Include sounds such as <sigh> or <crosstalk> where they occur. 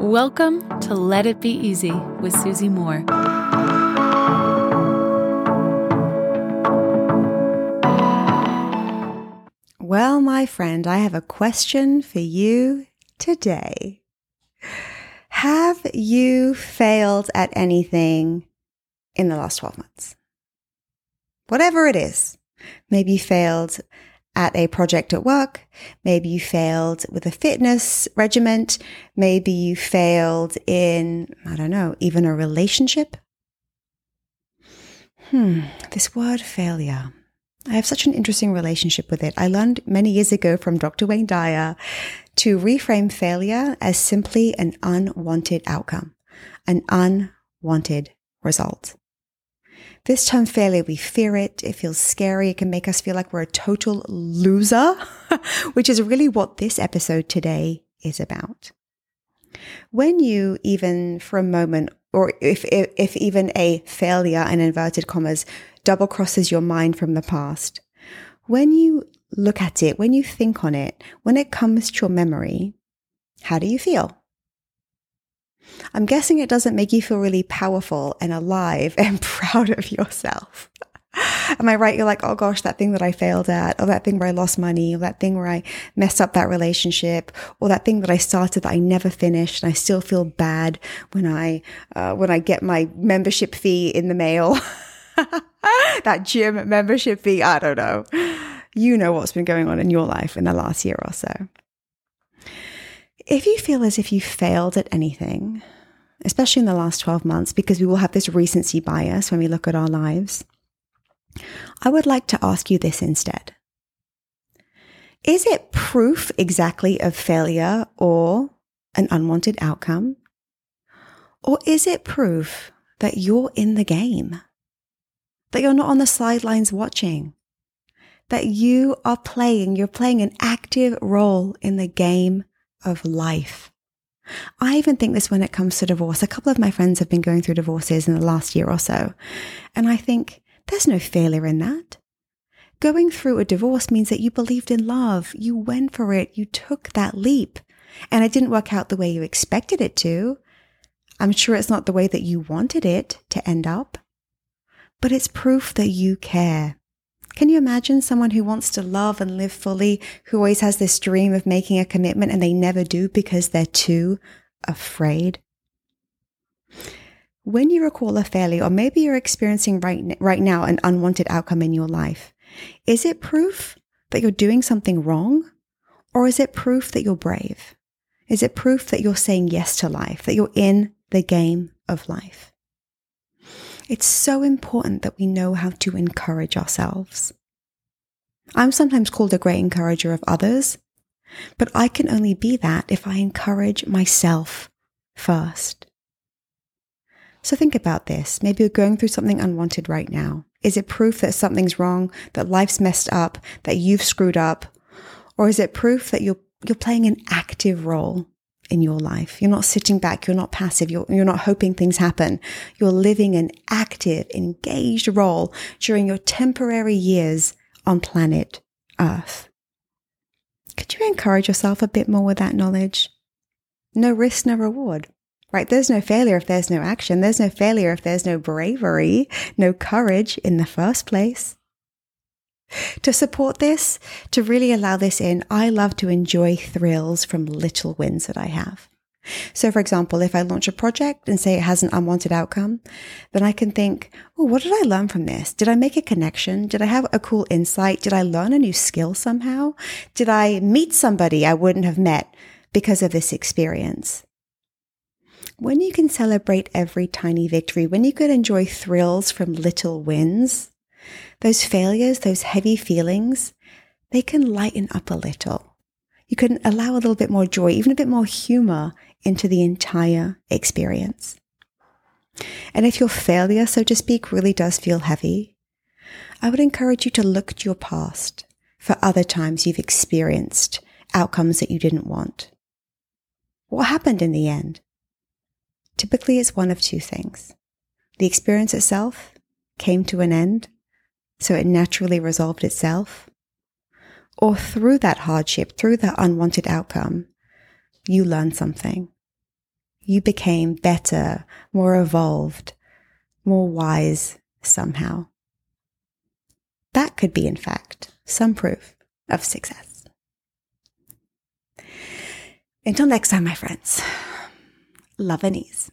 Welcome to Let It Be Easy with Susie Moore. Well, my friend, I have a question for you today. Have you failed at anything in the last 12 months? Whatever it is. Maybe you failed at a project at work. Maybe you failed with a fitness regiment. Maybe you failed in, I don't know, even a relationship. Hmm, this word failure. I have such an interesting relationship with it. I learned many years ago from Dr. Wayne Dyer to reframe failure as simply an unwanted outcome, an unwanted result. This term failure, we fear it. It feels scary. It can make us feel like we're a total loser, <laughs> which is really what this episode today is about. When you even for a moment, or if, if, if even a failure in inverted commas double crosses your mind from the past, when you look at it, when you think on it, when it comes to your memory, how do you feel? I'm guessing it doesn't make you feel really powerful and alive and <laughs> proud of yourself. Am I right? You're like, oh gosh, that thing that I failed at, or that thing where I lost money, or that thing where I messed up that relationship, or that thing that I started that I never finished, and I still feel bad when I uh, when I get my membership fee in the mail. <laughs> that gym membership fee, I don't know. You know what's been going on in your life in the last year or so. If you feel as if you failed at anything, especially in the last 12 months, because we will have this recency bias when we look at our lives, I would like to ask you this instead. Is it proof exactly of failure or an unwanted outcome? Or is it proof that you're in the game? That you're not on the sidelines watching? That you are playing, you're playing an active role in the game of life. I even think this when it comes to divorce. A couple of my friends have been going through divorces in the last year or so. And I think there's no failure in that. Going through a divorce means that you believed in love. You went for it. You took that leap and it didn't work out the way you expected it to. I'm sure it's not the way that you wanted it to end up, but it's proof that you care. Can you imagine someone who wants to love and live fully, who always has this dream of making a commitment and they never do because they're too afraid? When you recall a failure, or maybe you're experiencing right, right now an unwanted outcome in your life, is it proof that you're doing something wrong? Or is it proof that you're brave? Is it proof that you're saying yes to life, that you're in the game of life? It's so important that we know how to encourage ourselves. I'm sometimes called a great encourager of others, but I can only be that if I encourage myself first. So think about this. Maybe you're going through something unwanted right now. Is it proof that something's wrong, that life's messed up, that you've screwed up? Or is it proof that you're, you're playing an active role in your life. You're not sitting back. You're not passive. You're, you're not hoping things happen. You're living an active, engaged role during your temporary years on planet Earth. Could you encourage yourself a bit more with that knowledge? No risk, no reward, right? There's no failure if there's no action. There's no failure if there's no bravery, no courage in the first place. To support this, to really allow this in, I love to enjoy thrills from little wins that I have. So, for example, if I launch a project and say it has an unwanted outcome, then I can think, oh, what did I learn from this? Did I make a connection? Did I have a cool insight? Did I learn a new skill somehow? Did I meet somebody I wouldn't have met because of this experience? When you can celebrate every tiny victory, when you can enjoy thrills from little wins, those failures, those heavy feelings, they can lighten up a little. You can allow a little bit more joy, even a bit more humor into the entire experience. And if your failure, so to speak, really does feel heavy, I would encourage you to look to your past for other times you've experienced outcomes that you didn't want. What happened in the end? Typically, it's one of two things. The experience itself came to an end so it naturally resolved itself? Or through that hardship, through that unwanted outcome, you learned something. you became better, more evolved, more wise somehow. That could be, in fact, some proof of success. Until next time, my friends, love and ease.